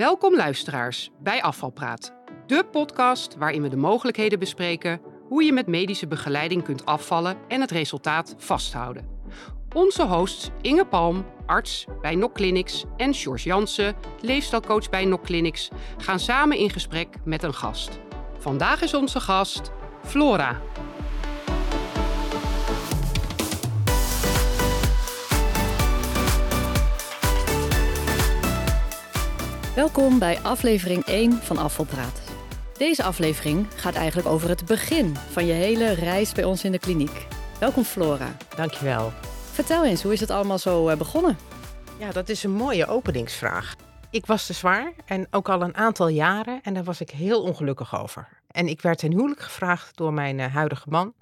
Welkom luisteraars bij Afvalpraat, de podcast waarin we de mogelijkheden bespreken hoe je met medische begeleiding kunt afvallen en het resultaat vasthouden. Onze hosts Inge Palm, arts bij NOC Clinics en George Jansen, leefstijlcoach bij NOC Clinics, gaan samen in gesprek met een gast. Vandaag is onze gast Flora. Welkom bij aflevering 1 van Afvalpraat. Deze aflevering gaat eigenlijk over het begin van je hele reis bij ons in de kliniek. Welkom Flora. Dankjewel. Vertel eens, hoe is het allemaal zo eh, begonnen? Ja, dat is een mooie openingsvraag. Ik was te zwaar en ook al een aantal jaren en daar was ik heel ongelukkig over. En ik werd ten huwelijk gevraagd door mijn eh, huidige man.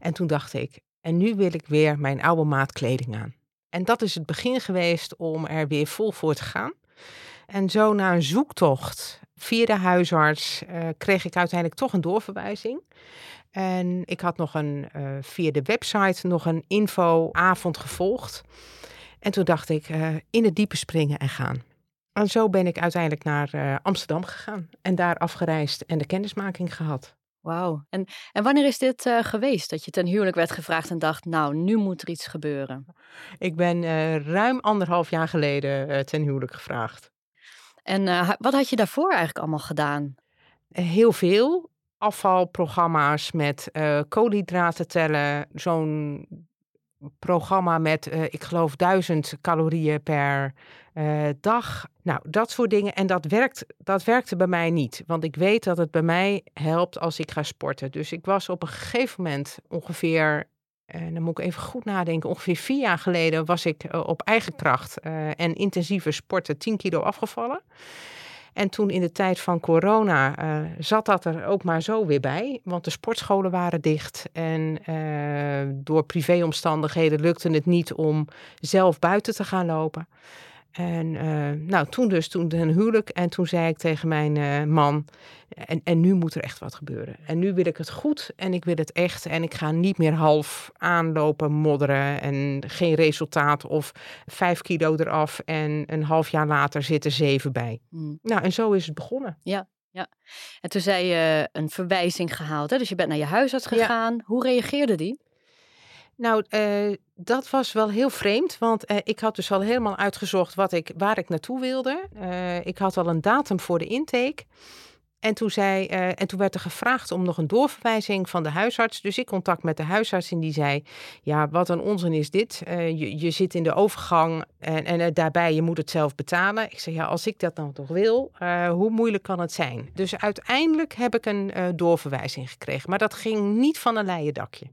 En toen dacht ik, en nu wil ik weer mijn oude maat kleding aan. En dat is het begin geweest om er weer vol voor te gaan. En zo na een zoektocht via de huisarts uh, kreeg ik uiteindelijk toch een doorverwijzing. En ik had nog een, uh, via de website nog een infoavond gevolgd. En toen dacht ik, uh, in het diepe springen en gaan. En zo ben ik uiteindelijk naar Amsterdam gegaan en daar afgereisd en de kennismaking gehad. Wauw. En, en wanneer is dit geweest dat je ten huwelijk werd gevraagd en dacht, nou, nu moet er iets gebeuren? Ik ben ruim anderhalf jaar geleden ten huwelijk gevraagd. En uh, wat had je daarvoor eigenlijk allemaal gedaan? Heel veel. Afvalprogramma's met uh, koolhydraten tellen. Zo'n programma met, uh, ik geloof, duizend calorieën per dag. Nou, dat soort dingen. En dat, werkt, dat werkte bij mij niet. Want ik weet dat het bij mij helpt als ik ga sporten. Dus ik was op een gegeven moment ongeveer en dan moet ik even goed nadenken. Ongeveer vier jaar geleden was ik uh, op eigen kracht uh, en intensieve sporten 10 kilo afgevallen. En toen in de tijd van corona uh, zat dat er ook maar zo weer bij. Want de sportscholen waren dicht. En door privéomstandigheden lukte het niet om zelf buiten te gaan lopen. En uh, nou, toen dus, toen een huwelijk. En toen zei ik tegen mijn uh, man, en, en nu moet er echt wat gebeuren. En nu wil ik het goed en ik wil het echt. En ik ga niet meer half aanlopen, modderen en geen resultaat. Of vijf kilo eraf en een half jaar later zit er zeven bij. Mm. Nou, en zo is het begonnen. Ja, ja. En toen zei je een verwijzing gehaald. Hè? Dus je bent naar je huisarts gegaan. Ja. Hoe reageerde die? Nou, uh, dat was wel heel vreemd, want uh, ik had dus al helemaal uitgezocht wat ik, waar ik naartoe wilde. Uh, ik had al een datum voor de intake. En toen, zei, en toen werd er gevraagd om nog een doorverwijzing van de huisarts. Dus ik contact met de huisarts en die zei: Ja, wat een onzin is dit. Je, je, zit in de overgang en, en daarbij je moet het zelf betalen. Ik zei: Ja, als ik dat dan toch wil, hoe moeilijk kan het zijn? Dus uiteindelijk heb ik een doorverwijzing gekregen. Maar dat ging niet van een leien dakje.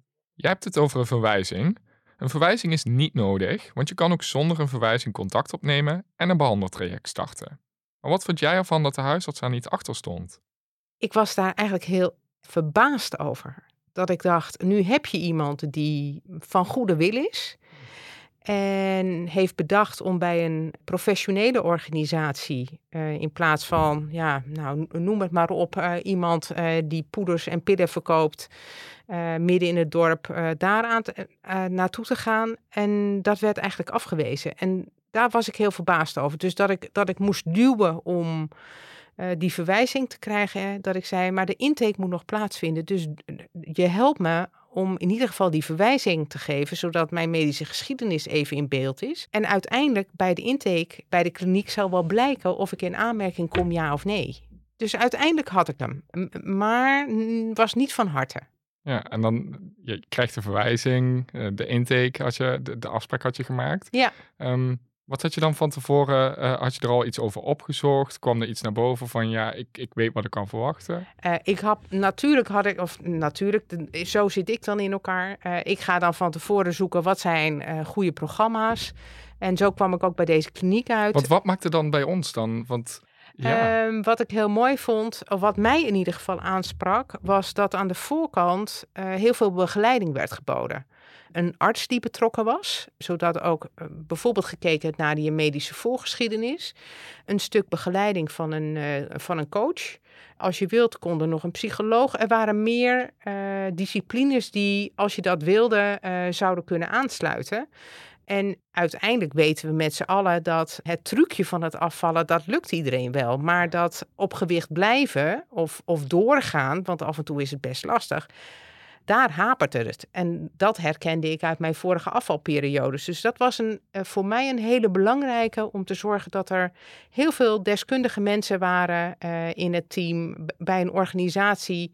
Jij hebt het over een verwijzing. Een verwijzing is niet nodig, want je kan ook zonder een verwijzing contact opnemen en een behandeltraject starten. Maar wat vond jij ervan dat de huisarts daar niet achter stond? Ik was daar eigenlijk heel verbaasd over. Dat ik dacht, nu heb je iemand die van goede wil is. En heeft bedacht om bij een professionele organisatie, uh, in plaats van, ja, nou, noem het maar op, uh, iemand uh, die poeders en pillen verkoopt, midden in het dorp, daaraan naartoe te gaan. En dat werd eigenlijk afgewezen. En daar was ik heel verbaasd over. Dus dat ik, dat ik moest duwen om die verwijzing te krijgen, dat ik zei, maar de intake moet nog plaatsvinden. Dus je helpt me om in ieder geval die verwijzing te geven, zodat mijn medische geschiedenis even in beeld is. En uiteindelijk bij de intake bij de kliniek zal wel blijken of ik in aanmerking kom, ja of nee. Dus uiteindelijk had ik hem, maar was niet van harte. Ja, en dan je krijgt de verwijzing, eh, de intake had je, de, de afspraak had je gemaakt. Ja. Um, wat had je dan van tevoren, uh, had je er al iets over opgezocht? Kwam er iets naar boven van, ja, ik, ik weet wat ik kan verwachten? Uh, ik had, natuurlijk had ik, of natuurlijk, zo zit ik dan in elkaar. Uh, ik ga dan van tevoren zoeken, wat zijn goede programma's? En zo kwam ik ook bij deze kliniek uit. Want wat maakte dan bij ons dan? Want... Ja. Um, wat ik heel mooi vond, of wat mij in ieder geval aansprak, was dat aan de voorkant heel veel begeleiding werd geboden een arts die betrokken was, zodat ook uh, bijvoorbeeld gekeken naar die medische voorgeschiedenis, een stuk begeleiding van een, uh, van een coach. Als je wilt, kon er nog een psycholoog. Er waren meer uh, disciplines die, als je dat wilde, zouden kunnen aansluiten. En uiteindelijk weten we met z'n allen dat het trucje van het afvallen, dat lukt iedereen wel. Maar dat op gewicht blijven of, of doorgaan, want af en toe is het best lastig, daar hapert het. En dat herkende ik uit mijn vorige afvalperiodes. Dus dat was een, eh, voor mij een hele belangrijke om te zorgen dat er heel veel deskundige mensen waren uh, in het team, bij een organisatie,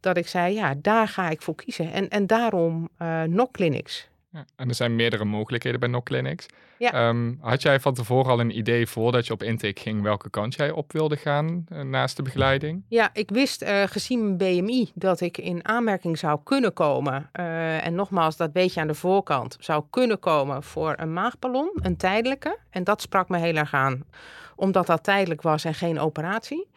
dat ik zei, ja, daar ga ik voor kiezen. En, en daarom uh, NOC Clinics. Ja, en er zijn meerdere mogelijkheden bij NOC Clinics. Ja. Um, had jij van tevoren al een idee voordat je op intake ging welke kant jij op wilde gaan uh, naast de begeleiding? Ja, ik wist uh, gezien mijn BMI dat ik in aanmerking zou kunnen komen. Uh, en nogmaals, dat weet je aan de voorkant, zou kunnen komen voor een maagballon, een tijdelijke. En dat sprak me heel erg aan, omdat dat tijdelijk was en geen operatie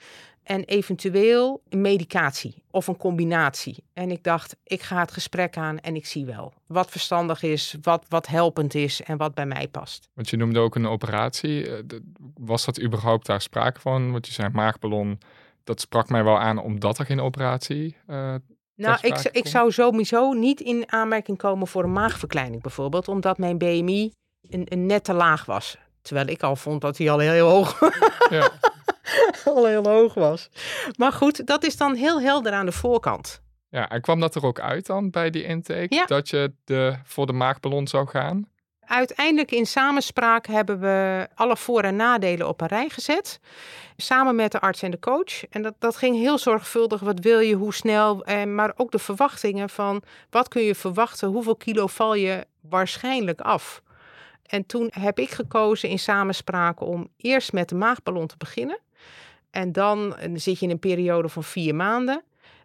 en eventueel medicatie of een combinatie. En ik dacht, ik ga het gesprek aan en ik zie wel wat verstandig is, wat, wat helpend is en wat bij mij past. Want je noemde ook een operatie. Eh, was dat überhaupt daar sprake van? Want je zei maagballon, dat sprak mij wel aan omdat er geen operatie uh, nou, ik, ik zou sowieso niet in aanmerking komen voor een maagverkleining bijvoorbeeld, omdat mijn BMI een, een nette laag was. Terwijl ik al vond dat hij al heel, heel hoog ja. al heel hoog was. Maar goed, dat is dan heel helder aan de voorkant. Ja, en kwam dat er ook uit dan bij die intake? Ja. Dat je de, voor de maagballon zou gaan? Uiteindelijk in samenspraak hebben we alle voor- en nadelen op een rij gezet. Samen met de arts en de coach. En dat, dat ging heel zorgvuldig. Wat wil je, hoe snel. Eh, maar ook de verwachtingen van wat kun je verwachten. Hoeveel kilo val je waarschijnlijk af. En toen heb ik gekozen in samenspraak om eerst met de maagballon te beginnen. En dan zit je in een periode van vier maanden.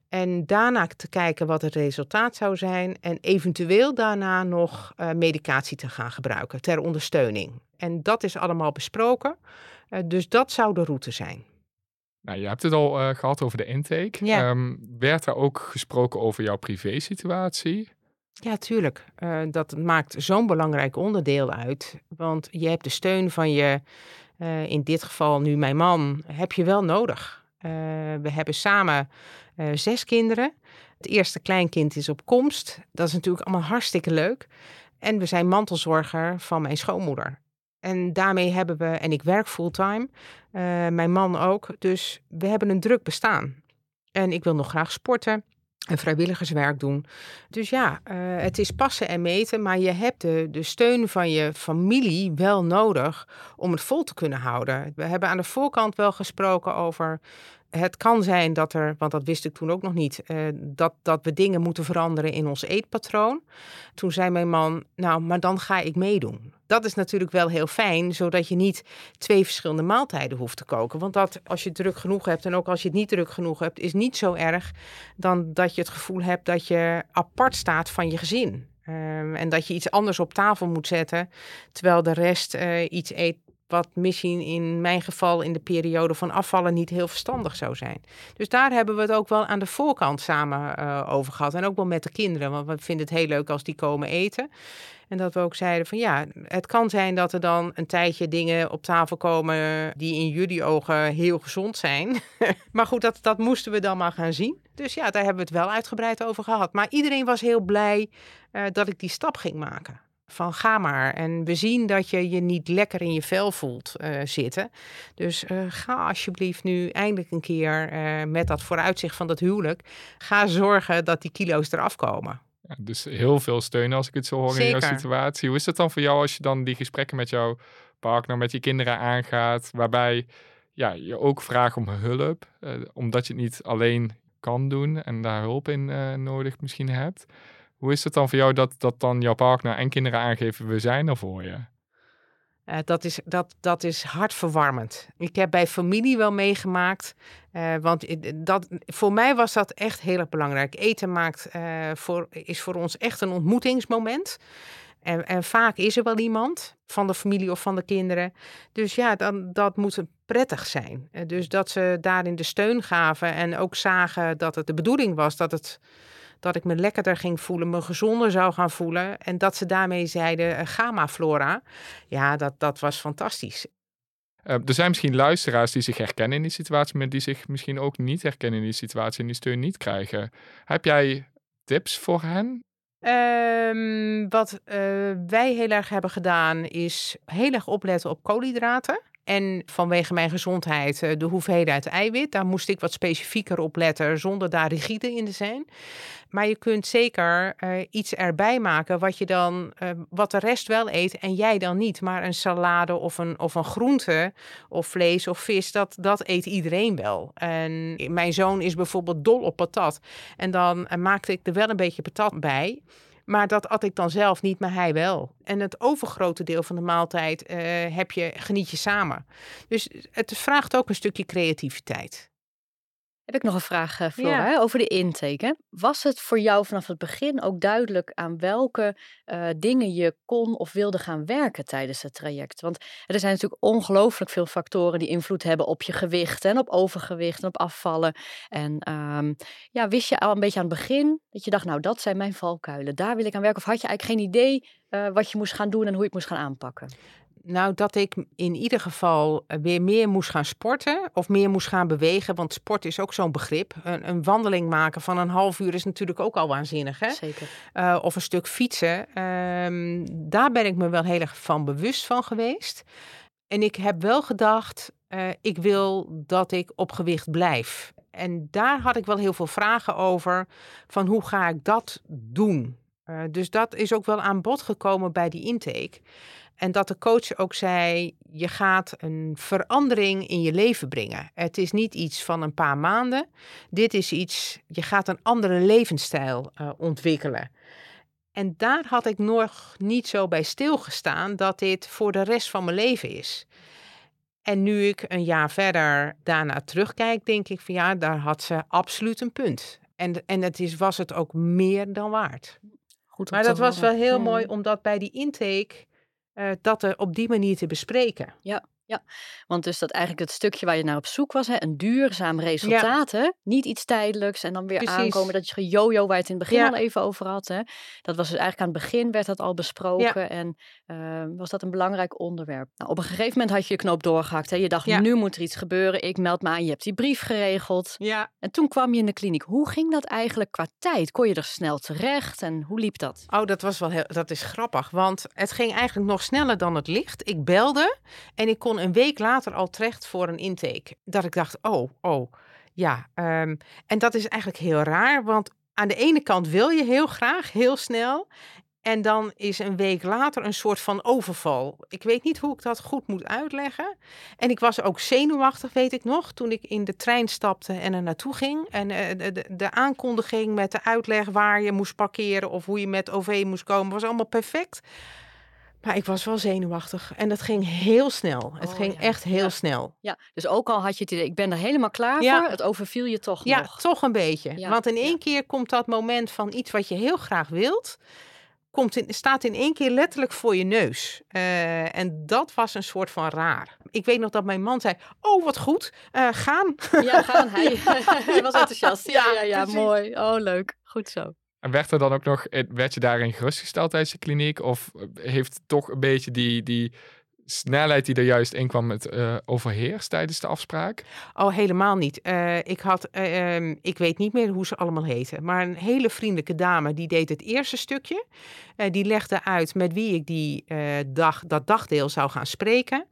En daarna te kijken wat het resultaat zou zijn. En eventueel daarna nog uh, medicatie te gaan gebruiken ter ondersteuning. En dat is allemaal besproken. Uh, dus dat zou de route zijn. Nou, je hebt het al uh, gehad over de intake. Ja. Um, werd er ook gesproken over jouw privésituatie? Ja, tuurlijk. dat maakt zo'n belangrijk onderdeel uit. Want je hebt de steun van je uh, in dit geval nu mijn man, heb je wel nodig. Uh, we hebben samen uh, zes kinderen. Het eerste kleinkind is op komst. Dat is natuurlijk allemaal hartstikke leuk. En we zijn mantelzorger van mijn schoonmoeder. En daarmee hebben we, en ik werk fulltime, mijn man ook. Dus we hebben een druk bestaan. En ik wil nog graag sporten en vrijwilligerswerk doen. Dus ja, uh, het is passen en meten, maar je hebt de, de steun van je familie wel nodig om het vol te kunnen houden. We hebben aan de voorkant wel gesproken over het kan zijn dat er, want dat wist ik toen ook nog niet, uh, dat, dat we dingen moeten veranderen in ons eetpatroon. Toen zei mijn man, nou, maar dan ga ik meedoen. Dat is natuurlijk wel heel fijn, zodat je niet twee verschillende maaltijden hoeft te koken. Want dat, als je druk genoeg hebt en ook als je het niet druk genoeg hebt, is niet zo erg dan dat je het gevoel hebt dat je apart staat van je gezin. Um, en dat je iets anders op tafel moet zetten, terwijl de rest uh, iets eet wat misschien in mijn geval in de periode van afvallen niet heel verstandig zou zijn. Dus daar hebben we het ook wel aan de voorkant samen uh, over gehad. En ook wel met de kinderen, want we vinden het heel leuk als die komen eten. En dat we ook zeiden van ja, het kan zijn dat er dan een tijdje dingen op tafel komen die in jullie ogen heel gezond zijn. maar goed, dat, dat moesten we dan maar gaan zien. Dus ja, daar hebben we het wel uitgebreid over gehad. Maar iedereen was heel blij uh, dat ik die stap ging maken van ga maar. En we zien dat je je niet lekker in je vel voelt uh, zitten. Dus uh, ga alsjeblieft nu eindelijk een keer uh, met dat vooruitzicht van dat huwelijk. Ga zorgen dat die kilo's eraf komen. Ja, dus heel veel steun als ik het zo hoor Zeker. in jouw situatie. Hoe is het dan voor jou als je dan die gesprekken met jouw partner, met je kinderen aangaat, waarbij ja, je ook vraagt om hulp, omdat je het niet alleen kan doen en daar hulp in nodig misschien hebt. Hoe is het dan voor jou dat, dat dan jouw partner en kinderen aangeven, we zijn er voor je? Uh, dat, is, dat, dat is hartverwarmend. Ik heb bij familie wel meegemaakt. Uh, want dat, voor mij was dat echt heel erg belangrijk. Eten maakt, uh, voor, is voor ons echt een ontmoetingsmoment. En, en, vaak is er wel iemand van de familie of van de kinderen. Dus ja, dan, dat moet prettig zijn. dus dat ze daarin de steun gaven en ook zagen dat het de bedoeling was dat het dat ik me lekkerder ging voelen, me gezonder zou gaan voelen. En dat ze daarmee zeiden, uh, gamma flora. Ja, dat, dat was fantastisch. Uh, er zijn misschien luisteraars die zich herkennen in die situatie, maar die zich misschien ook niet herkennen in die situatie en die steun niet krijgen. Heb jij tips voor hen? Ehm, wat uh, wij heel erg hebben gedaan is heel erg opletten op koolhydraten. En vanwege mijn gezondheid uh, de hoeveelheid eiwit. Daar moest ik wat specifieker op letten zonder daar rigide in te zijn. Maar je kunt zeker uh, iets erbij maken wat je dan, uh, wat de rest wel eet en jij dan niet. Maar een salade of een, of een groente of vlees of vis, dat, dat eet iedereen wel. En mijn zoon is bijvoorbeeld dol op patat. En dan maakte ik er wel een beetje patat bij. Maar dat at ik dan zelf niet, maar hij wel. En het overgrote deel van de maaltijd heb je, geniet je samen. Dus het vraagt ook een stukje creativiteit. Heb ik nog een vraag, uh, Flora, ja. over de intake. Was het voor jou vanaf het begin ook duidelijk aan welke uh, dingen je kon of wilde gaan werken tijdens het traject? Want er zijn natuurlijk ongelooflijk veel factoren die invloed hebben op je gewicht en op overgewicht en op afvallen. En um, ja, wist je al een beetje aan het begin dat je dacht, nou, dat zijn mijn valkuilen, daar wil ik aan werken? Of had je eigenlijk geen idee uh, wat je moest gaan doen en hoe je het moest gaan aanpakken? Nou, dat ik in ieder geval eh, weer meer moest gaan sporten of meer moest gaan bewegen. Want sport is ook zo'n begrip. Een, een, wandeling maken van een half uur is natuurlijk ook al waanzinnig. Hè? Zeker. Uh, of een stuk fietsen. Um, daar ben ik me wel heel erg van bewust van geweest. En ik heb wel gedacht, uh, ik wil dat ik op gewicht blijf. En daar had ik wel heel veel vragen over. Van hoe ga ik dat doen? Uh, dus dat is ook wel aan bod gekomen bij die intake. En dat de coach ook zei: je gaat een verandering in je leven brengen. Het is niet iets van een paar maanden. Dit is iets, je gaat een andere levensstijl uh, ontwikkelen. En daar had ik nog niet zo bij stilgestaan dat dit voor de rest van mijn leven is. En nu ik een jaar verder daarna terugkijk, denk ik van ja, daar had ze absoluut een punt. En, en het is, was het ook meer dan waard. Goed maar dat was wel heel mooi, omdat bij die intake uh, dat er op die manier te bespreken. Ja, ja, want dus dat eigenlijk het stukje waar je naar op zoek was, hè, een duurzaam resultaat, ja. hè? niet iets tijdelijks en dan weer Precies. aankomen dat je gejojo waar je het in het begin ja. al even over had. Hè? Dat was dus eigenlijk aan het begin werd dat al besproken ja. en uh, was dat een belangrijk onderwerp. Nou, op een gegeven moment had je je knoop doorgehakt. Hè? Je dacht, nu moet er iets gebeuren, ik meld me aan, je hebt die brief geregeld. Ja. En toen kwam je in de kliniek. Hoe ging dat eigenlijk qua tijd? Kon je er snel terecht en hoe liep dat? Oh, dat was wel heel, dat is grappig, want het ging eigenlijk nog sneller dan het licht. Ik belde en ik kon een week later al terecht voor een intake. Dat ik dacht, oh, oh, ja. Um, en dat is eigenlijk heel raar, want aan de ene kant wil je heel graag, heel snel. En dan is een week later een soort van overval. Ik weet niet hoe ik dat goed moet uitleggen. En ik was ook zenuwachtig, weet ik nog, toen ik in de trein stapte en er naartoe ging. En de, de, de, aankondiging met de uitleg waar je moest parkeren of hoe je met OV moest komen, was allemaal perfect. Maar ik was wel zenuwachtig en dat ging heel snel. Het oh, ging ja. echt heel ja. snel. Ja, dus ook al had je het idee, ik ben er helemaal klaar ja. voor, het overviel je toch ja, nog. toch een beetje. Want in één keer komt dat moment van iets wat je heel graag wilt, komt in, staat in één keer letterlijk voor je neus. Uh, en dat was een soort van raar. Ik weet nog dat mijn man zei, oh wat goed, uh, gaan. Ja, gaan. Hij, hij was enthousiast. Ja, ja, ja, mooi. Oh, leuk. Goed zo. En werd er dan ook nog, werd je daarin gerustgesteld tijdens de kliniek? Of heeft toch een beetje die, die snelheid die er juist in kwam met uh, overheerst tijdens de afspraak? Oh, helemaal niet. Uh, ik had, um, ik weet niet meer hoe ze allemaal heten, maar een hele vriendelijke dame die deed het eerste stukje. die legde uit met wie ik die dag, dat dagdeel zou gaan spreken.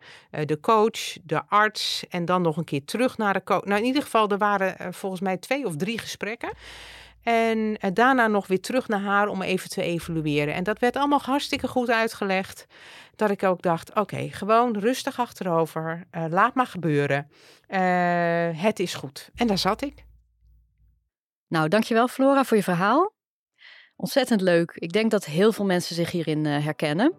de coach, de arts en dan nog een keer terug naar de coach. Nou, in ieder geval, er waren volgens mij twee of drie gesprekken. En daarna nog weer terug naar haar om even te evalueren. En dat werd allemaal hartstikke goed uitgelegd. Dat ik ook dacht: oké, okay, gewoon rustig achterover. Uh, laat maar gebeuren. Uh, het is goed. En daar zat ik. Nou, dankjewel Flora voor je verhaal. Ontzettend leuk. Ik denk dat heel veel mensen zich hierin uh, herkennen.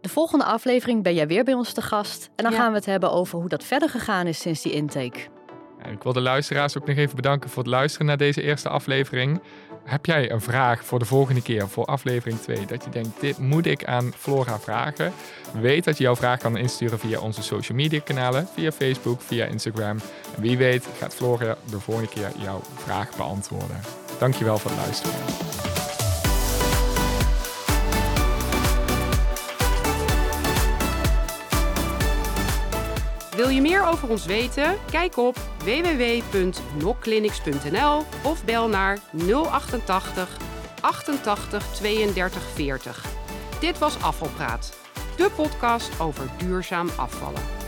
De volgende aflevering ben jij weer bij ons te gast. En dan ja. gaan we het hebben over hoe dat verder gegaan is sinds die intake. Ik wil de luisteraars ook nog even bedanken voor het luisteren naar deze eerste aflevering. Heb jij een vraag voor de volgende keer, voor aflevering 2, dat je denkt, dit moet ik aan Flora vragen? Weet dat je jouw vraag kan insturen via onze social media kanalen, via Facebook, via Instagram. En wie weet gaat Flora de volgende keer jouw vraag beantwoorden. Dankjewel voor het luisteren. Wil je meer over ons weten? Kijk op www.nokclinics.nl of bel naar 088 88 32 40. Dit was Afvalpraat, de podcast over duurzaam afvallen.